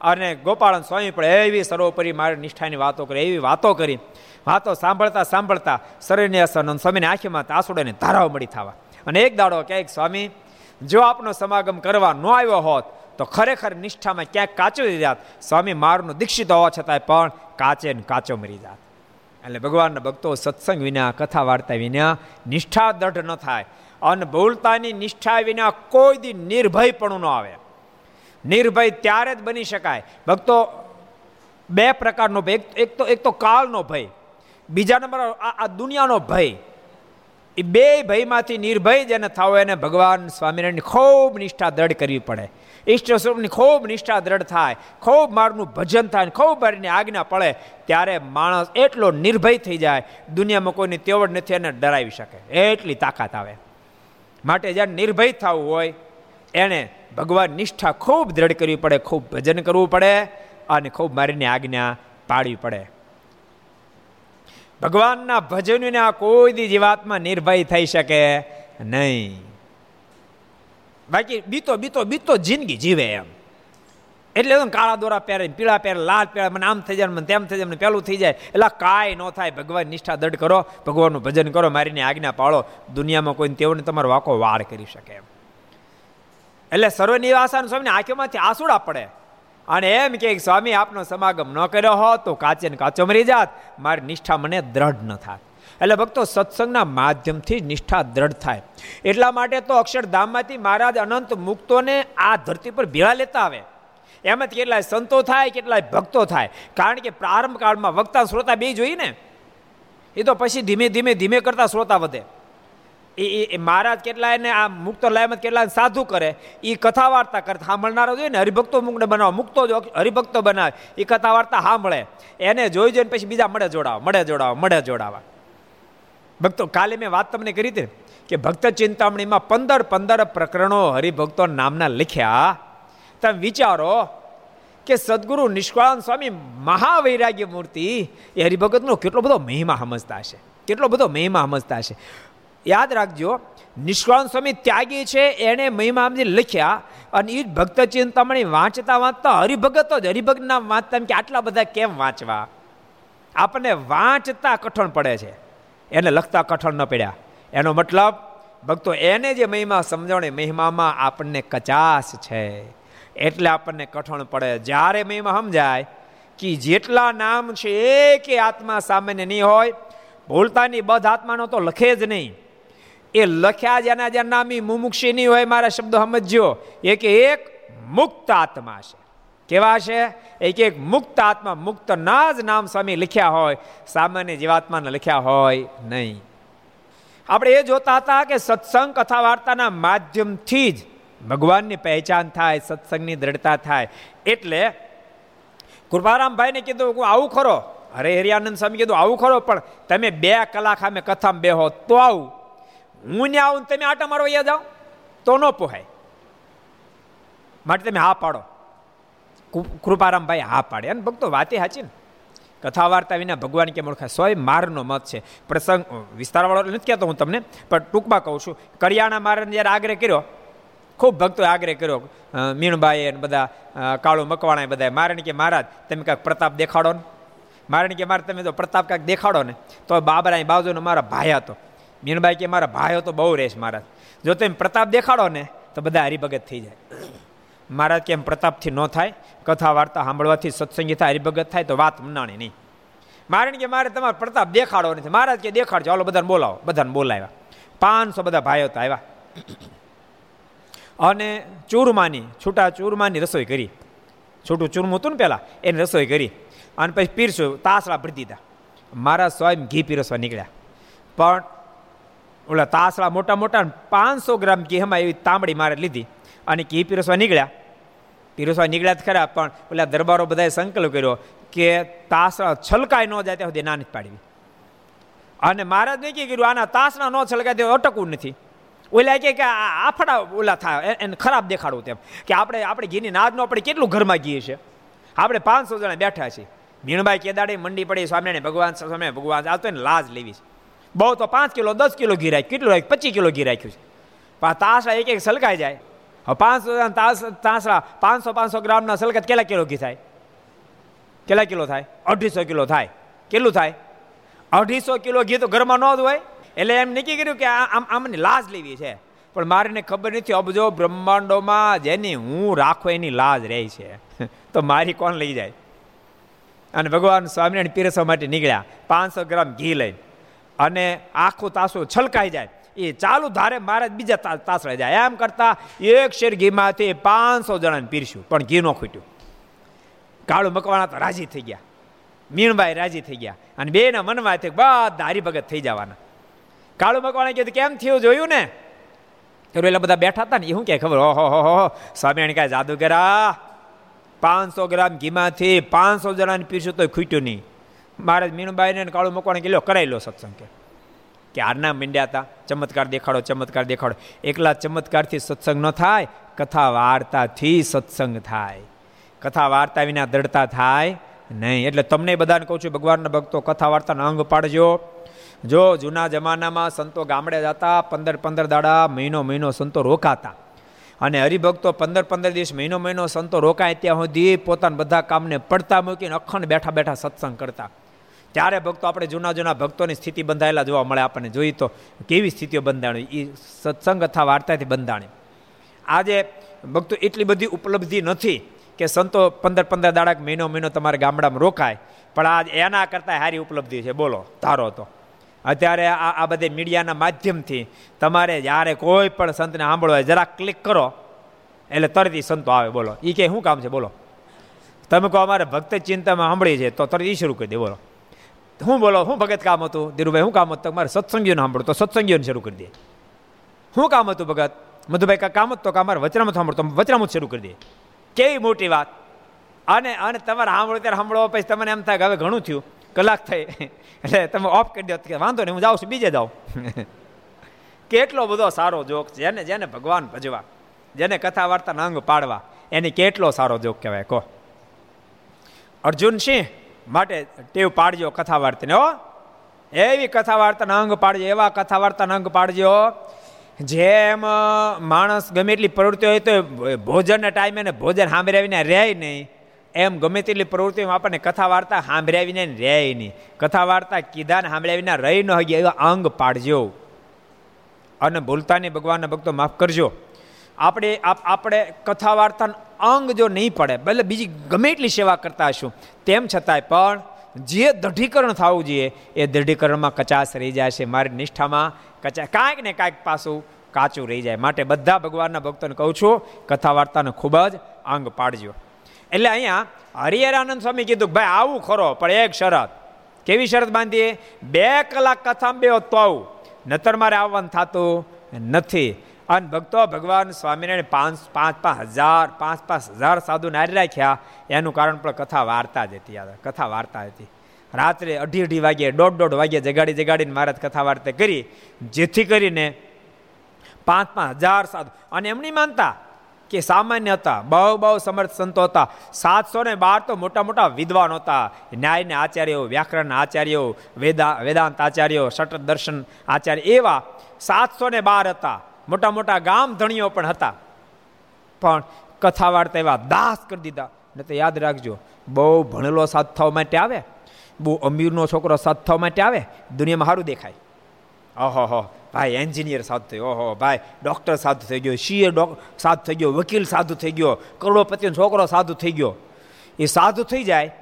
અને ગોપાળન સ્વામી પણ એવી સર્વોપરી મારી નિષ્ઠાની વાતો કરી, એવી વાતો કરી. વાતો સાંભળતા સાંભળતા શરીરની સ્વામીની આંખીમાં તાસુડાને ધારાઓ મળી થવા. અને એક દાડો ક્યાંક સ્વામી, જો આપનો સમાગમ કરવા ન આવ્યો હોત, તો ખરેખર નિષ્ઠામાં ક્યાંક કાચો જાત. સ્વામી મારનું દીક્ષિત હોવા છતાંય પણ કાચે કાચો મરી જાત. એટલે ભગવાનના ભક્તો સત્સંગ વિના કથા વાર્તા વિના નિષ્ઠા દઢ ન થાય. અને બોલતાની નિષ્ઠા વિના કોઈ દી નિર્ભયપણું ન આવે. નિર્ભય ત્યારે જ બની શકાય. ભક્તો બે પ્રકારનો ભય. એક તો એક તો કાળનો ભય. બીજા નંબર આ દુનિયાનો ભય. એ બે ભયમાંથી નિર્ભય જેને થાવ એને ભગવાન સ્વામિનારાયણની ખૂબ નિષ્ઠા દઢ કરવી પડે. ઈષ્ટ સ્વરૂપની ખૂબ નિષ્ઠા દ્રઢ થાય, ખૂબ મારનું ભજન થાય ખૂબ મારીની આજ્ઞા પડે, ત્યારે માણસ એટલો નિર્ભય થઈ જાય, દુનિયામાં કોઈની તેવડ નથી એને ડરાવી શકે. એટલી તાકાત આવે. માટે જ્યારે નિર્ભય થવું હોય એણે ભગવાન નિષ્ઠા ખૂબ દ્રઢ કરવી પડે, ખૂબ ભજન કરવું પડે અને ખૂબ મારીની આજ્ઞા પાડવી પડે. ભગવાનના ભજનને આ કોઈ દી જીવાતમાં નિર્ભય થઈ શકે નહીં. બાકી બીતો બીતો બીતો જિંદગી જીવે એમ. એટલે કાળા દોરા પહેરે, પીળા પહેરે, લાલ પહેરે, મને આમ થઈ જાય મને તેમ થઈ જાય મને પેલું થઈ જાય. એટલે કાંઈ ન થાય, ભગવાન નિષ્ઠા દઢ કરો, ભગવાનનું ભજન કરો, મારીને આજ્ઞા પાળો. દુનિયામાં કોઈને તેઓને તમારો વાકો વાર કરી શકે એમ. એટલે સર્વનિવાસાન સ્વામીને આંખોમાંથી આસુડા પડે. અને એમ કે, સ્વામી, આપનો સમાગમ ન કર્યો હોત તો કાચે ને કાચો મરી જાત. મારી નિષ્ઠા મને દ્રઢ ન થાય એટલે ભક્તો સત્સંગના માધ્યમથી નિષ્ઠા દ્રઢ થાય. એટલા માટે તો અક્ષરધામમાંથી મહારાજ અનંત મુક્તોને આ ધરતી પર ભેળા લેતા આવે. એમાં કેટલાય સંતો થાય, કેટલાય ભક્તો થાય. કારણ કે પ્રારંભ કાળમાં વક્તા શ્રોતા બે જોઈએ ને. એ તો પછી ધીમે ધીમે ધીમે કરતા શ્રોતા વધે. એ એ મહારાજ કેટલાયને આ મુક્ત લયમાં કેટલા સાધુ કરે. એ કથા વાર્તા કરે સાંભળનારો જોઈએ ને, હરિભક્તો મુક્ત બનાવો, મુક્તો જો હરિભક્તો બનાવે. એ કથા વાર્તા સાંભળે. એને જોઈ જોઈને પછી બીજા મળે જોડાવા મળે જોડાવા મળે જોડાવા. ભક્તો, કાલે મેં વાત તમને કરી હતી કે ભક્ત ચિંતામણીમાં પંદર પંદર પ્રકરણો હરિભક્તો નામના લખ્યા. તમે વિચારો કે સદગુરુ નિષ્કળાન સ્વામી મહાવૈરાગ્ય મૂર્તિ એ હરિભગતનો કેટલો બધો મહિમા સમજતા હશે. કેટલો બધો મહિમા સમજતા હશે. યાદ રાખજો, નિષ્કળાન સ્વામી ત્યાગી છે, એણે મહિમા સમજી લખ્યા અને એ ભક્ત ચિંતામણી વાંચતા વાંચતા હરિભગત જ, હરિભગતના વાંચતા કે આટલા બધા કેમ વાંચવા? આપણને વાંચતા કઠણ પડે છે. એને લખતા કઠણ ન પડ્યા. એનો મતલબ, ભક્તો, એને જે મહિમા સમજણે મહિમામાં આપણને કચાશ છે. એટલે આપણને કઠણ પડે. જ્યારે મહિમા સમજાય કે જેટલા નામ છે એ આત્મા સામાન્ય નહીં હોય, ભૂલતાની બધ આત્માનો તો લખે જ નહીં. એ લખ્યા જેના જેના નામી મુમુક્ષી નહીં હોય, મારા શબ્દ સમજ્યો એ કે એક મુક્ત આત્મા છે. કેવા છે? એક એક મુક્ત આત્મા, મુક્ત ના જ નામ સ્વામી લખ્યા હોય, સામાન્ય જીવાત્માને લખ્યા હોય નહીં. આપણે એ જોતા હતા કે સત્સંગ કથા વાર્તાના માધ્યમથી જ ભગવાનની પહેચાન થાય, સત્સંગની દ્રઢતા થાય. એટલે કૃપારામભાઈને કીધું, હું આવું ખરો. હરે હરિયાનંદ સ્વામી કીધું, આવું ખરો, પણ તમે બે કલાક અમે કથામાં બેહો તો આવું. હું ને આવું તમે આટા મારો અહીંયા જાઓ. તો ન પોહાય. માટે તમે હા પાડો. કૃપારામભાઈ હા પાડે. અને ભક્તો વાતે સાચી ને. કથા વાર્તા વિના ભગવાન કેમ ઓળખાય? સ્વય મારનો મત છે. પ્રસંગ વિસ્તારવાળો નથી કહેતો હું તમને, પણ ટૂંકમાં કહું છું. કરિયાણા મારને જ્યારે આગ્રહ કર્યો, ખૂબ ભક્તોએ આગ્રહ કર્યો મીણબાઈ અને બધા કાળુ મકવાણા બધા મારણ કે મહારાજ, તમે કાંઈક પ્રતાપ દેખાડો ને? મારણ કે મારે તમે તો પ્રતાપ કાંઈક દેખાડો ને? તો બાબરા બાજુનો મારા ભાઈ હતો. મીણબાઈ કે, મારા ભાઈ હતો બહુ રહેશ મહારાજ. જો તમે પ્રતાપ દેખાડો ને, તો બધા હરિભગત થઈ જાય. મહારાજ કેમ પ્રતાપથી ન થાય? કથા, વાર્તા સાંભળવાથી સત્સંગી થાય, હરિભગત થાય, તો વાત મનાણી નહીં. મારે કે મારે તમારો પ્રતાપ દેખાડો નથી. મહારાજ કે દેખાડજો. ચાલો બધાને બોલાવો. બધાને બોલાવ્યા. પાંચસો બધા ભાઈઓ તો આવ્યા. અને ચૂરમાની, છૂટા ચૂરમાની રસોઈ કરી. છૂટું ચૂરમું હતું ને પહેલાં એની રસોઈ કરી. અને પછી પીરસું તાસળા ભરી દીધા. મારા સ્વયં ઘી પીરસવા નીકળ્યા. પણ ઓલા તાસળા મોટા મોટા પાંચસો ગ્રામ ઘી એમાં એવી તાંબડી મારે લીધી. અને કી પીરસવા નીકળ્યા. પીરસવા નીકળ્યા જ ખરા, પણ ઓલા દરબારો બધાએ સંકલ્પ કર્યો કે તાસ છલકાય ન જાય ત્યાં સુધી ના નથી પાડવી. અને મહારાજ નહીં કર્યું આના તાસના ન છલકાય તે અટકવું નથી. ઓલા કે આફડા ઓલા થાય એને ખરાબ દેખાડવું તેમ. કે આપણે આપણે ઘીની નાદનો આપણે કેટલું ઘરમાં ઘી છે આપણે પાંચસો જણા બેઠા છીએ. ભીણભાઈ કેદાડે મંડી પડી, સ્વામિનારાયણ, ભગવાન સ્વામિનારાયણ, ભગવાન, આ તો એને લાજ લેવી છે. બહુ તો પાંચ કિલો, દસ કિલો ઘી રાખ્યું, કેટલું રાખ્યું? પચીસ કિલો ઘી રાખ્યું છે. પણ તાસા એક એક સલકાઈ જાય. પાંચસો તાસ તાસરા, પાંચસો પાંચસો ગ્રામના સલકત કેટલા કિલો ઘી થાય? કેટલા કિલો થાય? અઢીસો કિલો થાય. કેટલું થાય? અઢીસો કિલો ઘી તો ઘરમાં ન જ હોય. એટલે એમ નક્કી કર્યું કે આમ આમની લાજ લેવી છે. પણ મારીને ખબર નથી. અબજો બ્રહ્માંડોમાં જેની હું રાખો એની લાજ રહે છે. તો મારી કોણ લઈ જાય? અને ભગવાન સ્વામિનારાયણ પીરસવા માટે નીકળ્યા. પાંચસો ગ્રામ ઘી લઈને. અને આખું તાસું છલકાઈ જાય. એ ચાલુ ધારે મહારાજ બીજા તાસળે જાય. એમ કરતા એક શેર ઘીમાંથી પાંચસો જણાને પીરસ્યું. પણ ઘી ન ખૂટ્યું. કાળું મકવાણા તો રાજી થઈ ગયા. મીણભાઈ રાજી થઈ ગયા. અને બેના મનમાં બધા હરિભગત થઈ જવાના. કાળું મકવાણે કીધું કેમ થયું જોયું ને? એટલે બધા બેઠા હતા ને, એ શું કે ખબર? ઓહો, હો હો સ્વામિનારાયણ કાંઈ જાદુગરા પાંચસો ગ્રામ ઘીમાંથી પાંચસો જણાને પીશું તો ખૂટ્યું નહીં. મહારાજ મીણબાઈને કાળું મકવાણે કે લો કરાવી લો સત્સંગ. કે કે આના મીંડ્યા હતા ચમત્કાર દેખાડો ચમત્કાર દેખાડો. એકલા ચમત્કારથી સત્સંગ ન થાય, કથા વાર્તાથી સત્સંગ થાય. કથા વાર્તા વિના દડતા થાય નહીં. એટલે તમને બધાને કહું છું, ભગવાનના ભક્તો, કથા વાર્તાના અંગ પાડજો. જો જૂના જમાનામાં સંતો ગામડે જતા, પંદર પંદર દાડા મહિનો મહિનો સંતો રોકાતા. અને હરિભક્તો પંદર પંદર દિવસ મહિનો મહિનો સંતો રોકાય ત્યાં સુધી પોતાના બધા કામને પડતા મૂકીને અખંડ બેઠા બેઠા સત્સંગ કરતા. ત્યારે ભક્તો આપણે જૂના જૂના ભક્તોની સ્થિતિ બંધાયેલા જોવા મળે આપણને. જોઈ તો કેવી સ્થિતિઓ બંધાણી એ સત્સંગ અથવા વાર્તાથી બંધાણી. આજે ભક્તો એટલી બધી ઉપલબ્ધિ નથી કે સંતો પંદર પંદર દાડાક મહિનો મહિનો તમારે ગામડામાં રોકાય, પણ આજ એના કરતાં સારી ઉપલબ્ધિ છે. બોલો, ધારો તો. અત્યારે આ આ બધે મીડિયાના માધ્યમથી તમારે જ્યારે કોઈ પણ સંતને સાંભળવા જરા ક્લિક કરો, એટલે તરત સંતો આવે. બોલો એ કે શું કામ છે? બોલો. તમે કહો અમારે ભક્ત ચિંતામાં સાંભળી છે, તો તરત એ શરૂ કરી દે. બોલો. હું બોલો, હું ભગત કામ હતું? ધીરુભાઈ, હું કામ હતું? મારે સત્સંગીઓને સાંભળો તો સત્સંગીઓને શરૂ કરી દે. શું કામ હતું ભગત? મધુભાઈ કા કામ તો કે અમારે વચરામત સાંભળો તો વચરામત શરૂ કરી દે. કેવી મોટી વાત. અને અને તમારે સાંભળો ત્યારે સાંભળો, પછી તમને એમ થાય કે હવે ઘણું થયું. કલાક થઈ. એટલે તમે ઓફ કરી દો. કે વાંધો નહીં, હું જાઉં છું, બીજે જાઉં. કેટલો બધો સારો જોક જેને જેને ભગવાન ભજવા, જેને કથા વાર્તાના અંગ પાડવા, એની કેટલો સારો જોક કહેવાય. કહો. અર્જુન સિંહ માટે ટેવ પાડજો કથા વાર્તાને હો. એવી કથા વાર્તાના અંગ પાડજો, એવા કથા વાર્તાના અંગ પાડજો, જેમ માણસ ગમે એટલી પ્રવૃત્તિ હોય તો ભોજનના ટાઈમે ને ભોજન સાંભળાવીને રહે નહીં. એમ ગમે તેટલી પ્રવૃત્તિમાં આપણને કથા વાર્તા સાંભળાવીને રહે નહીં. કથા વાર્તા કીધા ને સાંભળાવીને રહી ન હોય એવા અંગ પાડજો. અને ભૂલતાની ભગવાનના ભક્તો માફ કરજો. આપણે આપણે કથા વાર્તાનું અંગ જો નહીં પડે, ભલે બીજી ગમે એટલી સેવા કરતા હશું, તેમ છતાંય પણ જે દઢીકરણ થવું જોઈએ, એ દઢીકરણમાં કચાશ રહી જાય છે મારી નિષ્ઠામાં કચા, કાંઈક ને કાંઈક પાછું કાચું રહી જાય. માટે બધા ભગવાનના ભક્તોને કહું છું કથા વાર્તાને ખૂબ જ અંગ પાડજો. એટલે અહીંયા હરિહરાનંદ સ્વામી કીધું ભાઈ, આવું ખરો, પણ એક શરત. કેવી શરત બાંધીએ? બે કલાક કથામાં બે તો આવું નતર મારે આવવાનું થતું નથી. અને ભક્તો ભગવાન સ્વામિનારાયણ પાંચ પાંચ પાંચ હજાર પાંચ પાંચ હજાર સાધુ નારી રાખ્યા. એનું કારણ પણ કથા વાર્તા જ હતી કથા વાર્તા હતી. રાત્રે અઢી અઢી વાગે દોઢ દોઢ વાગ્યે જગાડી જગાડીને મહારાજ કથા વાર્તા કરી. જેથી કરીને પાંચ પાંચ હજાર સાધુ અને એમની માનતા કે સામાન્ય હતા, બહુ બહુ સમર્થ સંતો હતા. સાતસો ને બાર તો મોટા મોટા વિદ્વાન હતા. ન્યાયના આચાર્યો વ્યાકરણના આચાર્યો, વેદા વેદાંત આચાર્યો શટ દર્શન આચાર્ય એવા સાતસો ને બાર હતા. મોટા મોટા ગામ ધણીઓ પણ હતા. પણ કથા વાર્તા એવા દાસ કરી દીધા. ને તો યાદ રાખજો, બહુ ભણેલો સાથ થવા માટે આવે, બહુ અમીરનો છોકરો સાથ થવા માટે આવે, દુનિયામાં સારું દેખાય. ઓહો ભાઈ, એન્જિનિયર સાધુ થયો. ઓહો, ભાઈ, ડૉક્ટર સાધુ થઈ ગયો. સીએ સાધુ થઈ ગયો. વકીલ સાધુ થઈ ગયો. કરોડોપતિનો છોકરો સાધુ થઈ ગયો. એ સાધુ થઈ જાય,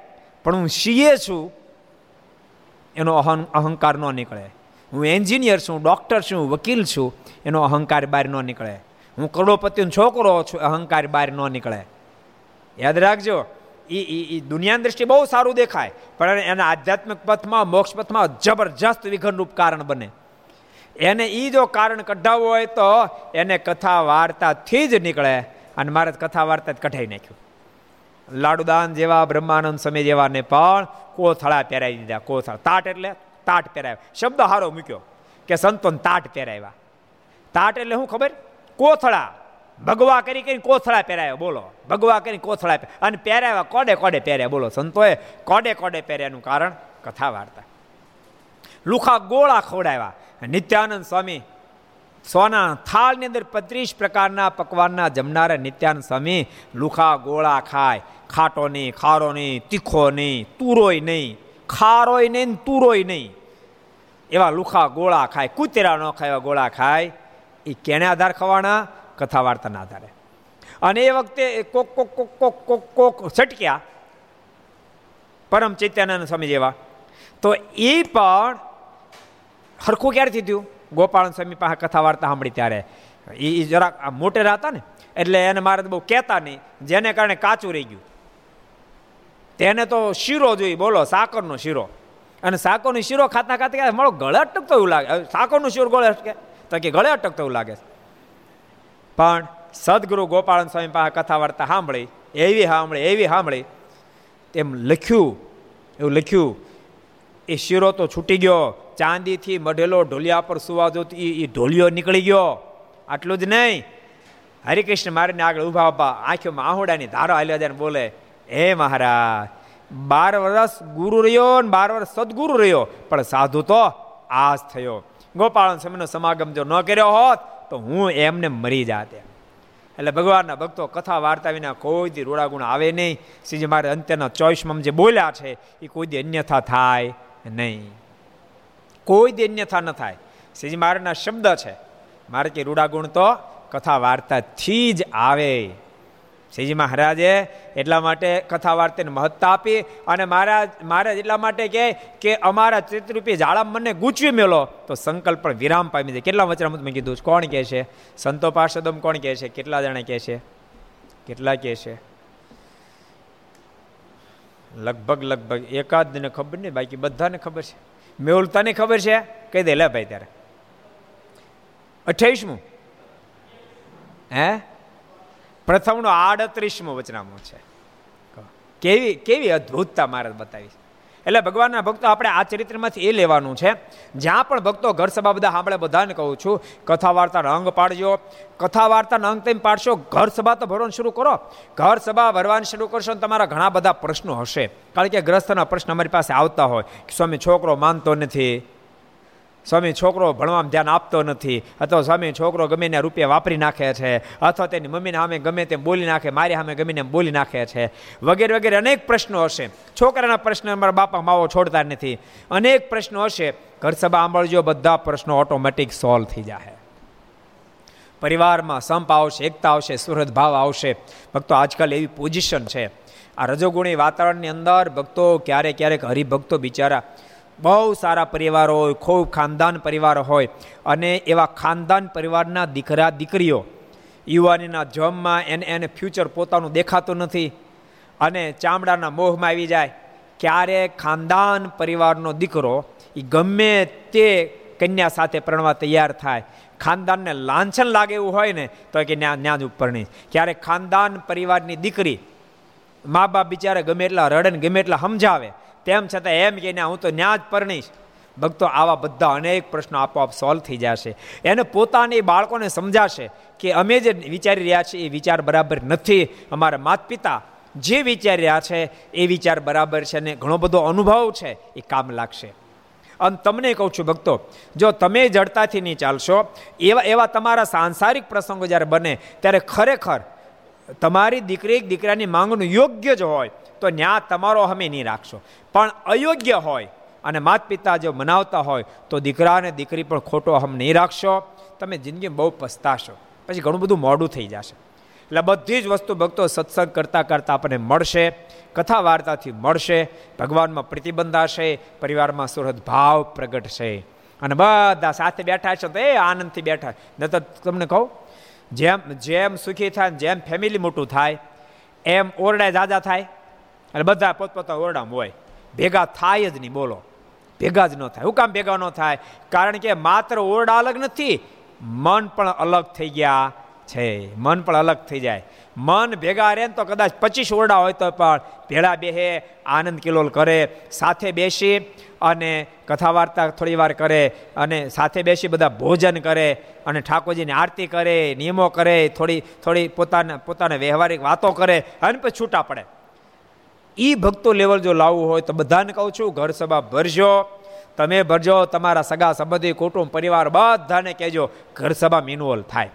પણ હું સીએ છું, એનો અહં, અહંકાર ન નીકળે. હું એન્જિનિયર છું, ડૉક્ટર છું વકીલ છું, એનો અહંકાર બહાર ન નીકળે. હું કરોડોપતિનો છોકરો છું, અહંકાર બહાર ન નીકળે. યાદ રાખજો એ એ દુનિયાની દ્રષ્ટિએ બહુ સારું દેખાય, પણ એના આધ્યાત્મિક પથમાં, મોક્ષ પથમાં જબરજસ્ત વિઘનરૂપ કારણ બને. એને એ જો કારણ કઢાવવું હોય તો એને કથા વાર્તાથી જ નીકળે, અને મારે કથા વાર્તા જ કઢાઈ નાખ્યું. લાડુદાન જેવા, બ્રહ્માનંદ સમય જેવાને પણ કોથળા પહેરાવી દીધા, કોથળા. તાટ એટલે તાટ પહેરાવ્યા. શબ્દ હારો મૂક્યો કે સંતોન તાટ પહેરાવ્યા. તાટ એટલે શું ખબર? કોથળા. ભગવા કરી કરી કોથળા પહેરાવ્યા બોલો. ભગવા કરી કોથળા અને પહેરાવ્યા કોડે કોડે પહેર્યા. બોલો, સંતોએ કોડે કોડે પહેર્યાનું કારણ કથા વાર્તા. લુખા ગોળા ખવડાવ્યા. નિત્યાનંદ સ્વામી સોના થાળની અંદર પત્રીસ પ્રકારના પકવાનના જમનારા નિત્યાનંદ સ્વામી લુખા ગોળા ખાય. ખાટો નહીં, ખારો નહીં, તીખો નહીં, તુરોય નહીં. ખારોય નહીં તુરોય નહીં. એવા લુખા ગોળા ખાય, કૂતરા ન ખાય એવા ગોળા ખાય, એ કેને આધાર ખવાના? કથા વાર્તાના આધારે. અને એ વખતે કોક કોક કોક કોક કોક કોક છટક્યા પરમ ચૈત્યાનંદ સ્વામી જેવા. તો એ પણ હરખું ક્યારથી થયું? ગોપાલ સ્વામી પાસે કથા વાર્તા સાંભળી ત્યારે. એ જરાક મોટેરા હતા ને, એટલે એને મારે બહુ કહેતા નહીં. જેને કારણે કાચું રહી ગયું. તેને તો શીરો જોઈ બોલો, સાકરનો શીરો. અને સાકરનો શીરો ખાતા ખાતા મળો ગળે અટકતો એવું લાગે. સાકરનો શીરો ગળે અટકે. તો કે ગળે અટકતો એવું લાગે પણ સદગુરુ ગોપાલ સ્વામી પાસે કથા વાર્તા સાંભળી, એવી સાંભળી એવી સાંભળી, તેમ લખ્યું, એવું લખ્યું, એ શીરો તો છૂટી ગયો. ચાંદીથી મઢેલો ઢોલિયા પર સુવા જો એ ઢોલિયો નીકળી ગયો. આટલું જ નહીં. હરિકૃષ્ણ મારીને આગળ ઊભા ઊભા આંખોમાં આહોડાની ધારો હાલ્યા જાય બોલે હે મહારાજ, બાર વર્ષ ગુરુ રહ્યો ને બાર વર્ષ સદગુરુ રહ્યો, પણ સાધુ તો આજ થયો. ગોપાળન સમયનો સમાગમ જો ન કર્યો હોત, તો હું એમને મરી જાતે. એટલે ભગવાનના ભક્તો કથા વાર્તા વિના કોઈ દી રૂડાગુણ આવે નહીં. શ્રીજી મારે અંત્યના ચોઈસમાં જે બોલ્યા છે એ કોઈ દી અન્યથા થાય નહીં. કોઈ દી અન્યથા ન થાય. શ્રીજી મારના શબ્દ છે. મારે કે રૂડાગુણ તો કથા વાર્તાથી જ આવે. શ્રીજી મહારાજે એટલા માટે કથા વાર્તાને મહત્તા આપી અને મારા મહારાજ એટલા માટે કહે કે અમારા ચિત્રરૂપી જાળા મને ગૂંચવી મેલો. તો સંકલ્પ પણ વિરામ પામી જાય કેટલા વચરામત મેં કીધું? કોણ કહે છે? સંતો પાર્ષદમ કોણ કહે છે? કેટલા જણા કહે છે? કેટલા કહે છે? લગભગ લગભગ એકાદ ને ખબર નહીં, બાકી બધાને ખબર છે. મેહુલ ખબર છે? કહી દે, લે ભાઈ ત્યારે. અઠ્યાવીસમું. હે? પ્રથમનો આડત્રીસમો વચનામો છે. કેવી કેવી અદ્ભુતતા મહારાજ બતાવી એટલે ભગવાનના ભક્તો આપણે આ ચરિત્રમાંથી એ લેવાનું છે. જ્યાં પણ ભક્તો ઘર સભા બધા સાંભળે, બધાને કહું છું, કથા વાર્તાનો અંગ પાડજો. કથા વાર્તાનો અંગ તેમ પાડશો, ઘર સભા તો ભરવાનું શરૂ કરો. ઘર સભા ભરવાનું શરૂ કરશો ને તમારા ઘણા બધા પ્રશ્નો હશે. કારણ કે ગ્રસ્તના પ્રશ્ન અમારી પાસે આવતા હોય. સ્વામી, છોકરો માનતો નથી. સ્વામી છોકરો ભણવામાં ધ્યાન આપતો નથી, અથવા સ્વામી છોકરો ગમે ને રૂપિયા વાપરી નાખે છે, અથવા તેની મમ્મીને સામે ગમે તેમ બોલી નાખે, મારી સામે ગમે તેમ બોલી નાખે છે, વગેરે વગેરે અનેક પ્રશ્નો હશે. છોકરાના પ્રશ્ન અમારા બાપા માવો છોડતા નથી. અનેક પ્રશ્નો હશે. ઘર સભા સાંભળજો, બધા પ્રશ્નો ઓટોમેટિક સોલ્વ થઈ જાય પરિવારમાં સંપ આવશે, એકતા આવશે સુરત ભાવ આવશે. ભક્તો આજકાલ એવી પોઝિશન છે. આ રજોગુણી વાતાવરણની અંદર ભક્તો ક્યારેક ક્યારેક હરિભક્તો બિચારા બહુ સારા પરિવારો હોય, ખૂબ ખાનદાન પરિવાર હોય અને એવા ખાનદાન પરિવારના દીકરા, દીકરીઓ યુવાનીના જમમાં એને એને ફ્યુચર પોતાનું દેખાતું નથી અને ચામડાના મોહમાં આવી જાય. ક્યારે ખાનદાન પરિવારનો દીકરો એ ગમે તે કન્યા સાથે પ્રણવા તૈયાર થાય. ખાનદાનને લાંછન લાગે એવું હોય ને, તો કે ન્યા ન્યા જ ઉપર નહીં. ક્યારે ખાનદાન પરિવારની દીકરી મા બાપ બિચારે ગમે એટલા રડે ગમે એટલા સમજાવે તેમ છતાં એમ કહીને હું તો ન્યા જ પરણીશ. ભક્તો, આવા બધા અનેક પ્રશ્નો આપોઆપ સોલ્વ થઈ જશે. એને પોતાની બાળકોને સમજાશે કે અમે જે વિચારી રહ્યા છીએ એ વિચાર બરાબર નથી. અમારા માતા પિતા જે વિચારી રહ્યા છે એ વિચાર બરાબર છે અને ઘણો બધો અનુભવ છે એ કામ લાગશે. અને તમને કહું છું ભક્તો, જો તમે જડતાથી નહીં ચાલશો, એવા એવા તમારા સાંસારિક પ્રસંગો જ્યારે બને, ત્યારે ખરેખર તમારી દીકરી દીકરાની માંગનું યોગ્ય જ હોય. તો ન્યા તમારો અમે નહીં રાખશો. પણ અયોગ્ય હોય અને માત પિતા જો મનાવતા હોય, તો દીકરા અને દીકરી પણ ખોટો હમ નહીં રાખશો. તમે જિંદગી બહુ પસ્તાશો. પછી ઘણું બધું મોડું થઈ જશે. એટલે બધી જ વસ્તુ ભક્તો સત્સંગ કરતાં કરતાં આપણને મળશે કથા વાર્તાથી મળશે, ભગવાનમાં પ્રતિબંધાશે પરિવારમાં સુરત ભાવ પ્રગટશે અને બધા સાથે બેઠા છે તો એ આનંદથી બેઠા. ન તો તમને કહું, જેમ જેમ સુખી થાય જેમ ફેમિલી મોટું થાય, એમ ઓરડા જાજા થાય. અને બધા પોતપોતા ઓરડામાં હોય. ભેગા થાય જ નહીં, બોલો. ભેગા જ ન થાય. હું કામ ભેગા ન થાય? કારણ કે માત્ર ઓરડા અલગ નથી, મન પણ અલગ થઈ ગયા છે. મન પણ અલગ થઈ જાય. મન ભેગા રહે તો કદાચ પચીસ ઓરડા હોય તો પણ ભેળા બેહે, આનંદ કિલોલ કરે, સાથે બેસી અને કથા વાર્તા થોડી વાર કરે અને સાથે બેસી બધા ભોજન કરે અને ઠાકોરજીની આરતી કરે, નિયમો કરે, થોડી થોડી પોતાના પોતાના વ્યવહારિક વાતો કરે અને પછી છૂટા પડે. એ ભક્તો લેવલ જો લાવવું હોય તો બધાને કહું છું, ઘર સભા ભરજો. તમે ભરજો, તમારા સગા સંબંધી, કુટુંબ, પરિવાર બધાને કહેજો, ઘર સભા ઇન્વોલ્વ થાય.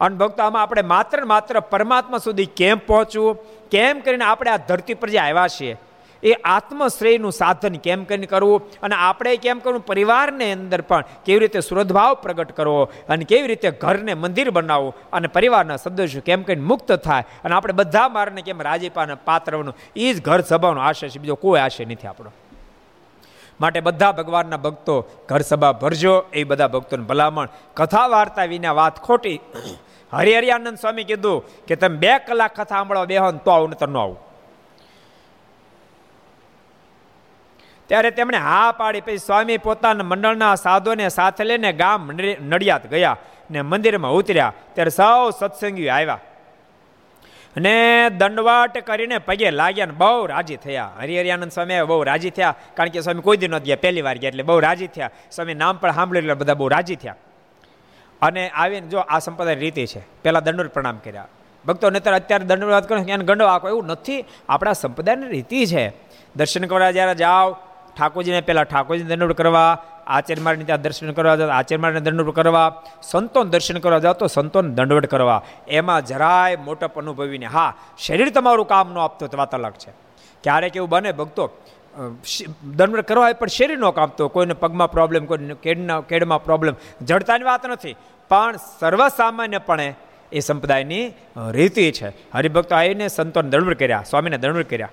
અને ભક્તો, આમાં આપણે માત્ર માત્ર પરમાત્મા સુધી કેમ પહોંચવું? કેમ કરીને આપણે આ ધરતી પર જે આવ્યા છીએ? એ આત્મશ્રેયનું સાધન કેમ કરીને કરવું? અને આપણે કેમ કરવું? પરિવારને અંદર પણ કેવી રીતે સુરદભાવ પ્રગટ કરવો? અને કેવી રીતે ઘરને મંદિર બનાવવું? અને પરિવારના સદસ્યો કેમ કરીને મુક્ત થાય? અને આપણે બધા મારને કેમ રાજીપાને પાત્રનું એ જ ઘર સભાનો આશય છે. બીજો કોઈ આશય નથી આપણો. માટે બધા ભગવાનના ભક્તો ઘર સભા ભરજો. એ બધા ભક્તોને ભલામણ. કથા વાર્તા વિના વાત ખોટી. હરિહરિયાનંદ સ્વામી કીધું કે, તમે બે કલાક કથા સાંભળવા બેહો તો આવું તો ન આવું. ત્યારે તેમણે હા પાડી પછી સ્વામી પોતાના મંડળના સાધુને સાથે લઈને ગામ નડિયાત ગયા ને મંદિરમાં ઉતર્યા. ત્યારે સૌ સત્સંગીઓ આવ્યા. અને દંડવાટ કરીને પગે લાગ્યા ને બહુ રાજી થયા. હરિહરિયાનંદ સ્વામી બહુ રાજી થયા. કારણ કે સ્વામી કોઈ દી ન ગયા, પહેલી વાર ગયા એટલે બહુ રાજી થયા. સ્વામી નામ પણ સાંભળ્યું એટલે બધા બહુ રાજી થયા. અને આવીને જો આ સંપ્રદાય રીતિ છે, પહેલાં દંડોર પ્રણામ કર્યા. ભક્તો નતર અત્યારે દંડવાદ કરો એને ગંડો આખો એવું નથી. આપણા સંપ્રદાયની રીતિ છે. દર્શન કરવા જ્યારે જાઓ ઠાકોરજીને પહેલાં ઠાકોરજીને દંડ કરવા, આચાર્ય માળની ત્યાં દર્શન કરવા જાઓ, આચાર્ય માળને દંડવટ કરવા, સંતોન દર્શન કરવા જાઓ, તો સંતોન દંડવટ કરવા. એમાં જરાય મોટપ અનુભવીને હા, શરીર તમારું કામ ન આપતો, તો વાત અલગ છે. ક્યારેક એવું બને, ભક્તો દંડવટ કરવા પણ શરીર ન કામતો કોઈને પગમાં પ્રોબ્લેમ કોઈને કેડના, કેડમાં પ્રોબ્લેમ જડતાની વાત નથી. પણ સર્વસામાન્યપણે એ સંપ્રદાયની રીતિ છે. હરિભક્તો આવીને સંતોને દંડવટ કર્યા, સ્વામીને દંડવટ કર્યા.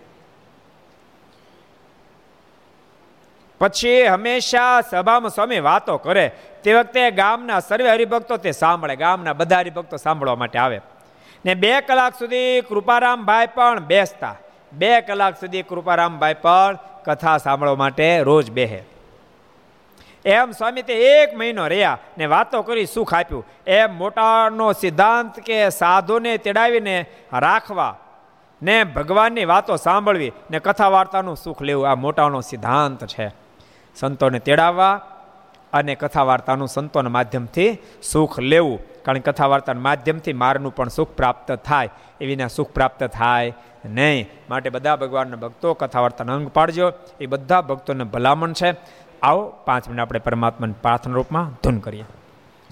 પછી હંમેશા સભામાં સ્વામી વાતો કરે. તે વખતે ગામના સર્વે હરિભક્તો તે સાંભળે, ગામના બધા હરિભક્તો સાંભળવા માટે આવે. ને બે કલાક સુધી કૃપારામભાઈ પણ બેસતા. બે કલાક સુધી કૃપારામભાઈ પણ કથા સાંભળવા માટે રોજ બેહે. એમ સ્વામી તે એક મહિનો રહ્યા ને વાતો કરી સુખ આપ્યું. એમ મોટાનો સિદ્ધાંત કે સાધુને તેડાવીને રાખવા ને ભગવાનની વાતો સાંભળવી ને કથા વાર્તાનું સુખ લેવું, આ મોટાનો સિદ્ધાંત છે. સંતોને તેડાવવા અને કથા વાર્તાનું સંતોના માધ્યમથી સુખ લેવું. કારણ કથા વાર્તાના માધ્યમથી મારનું પણ સુખ પ્રાપ્ત થાય. એવીના સુખ પ્રાપ્ત થાય નહીં. માટે બધા ભગવાનના ભક્તો કથા વાર્તાના અંગ પાડજો. એ બધા ભક્તોને ભલામણ છે. આવો પાંચ મિનિટ આપણે પરમાત્માની પ્રાર્થના રૂપમાં ધૂન કરીએ.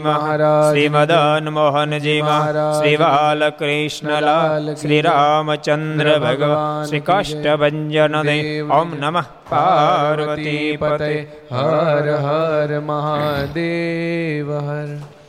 મહારાજ શ્રી મદન મોહનજી મહારાજ શ્રી બાલકૃષ્ણલાલ શ્રી રામચંદ્ર ભગવાન શ્રી કાષ્ટભંજન દેવ ઓમ નમઃ પાર્વતી પતે હર હર મહાદેવ હર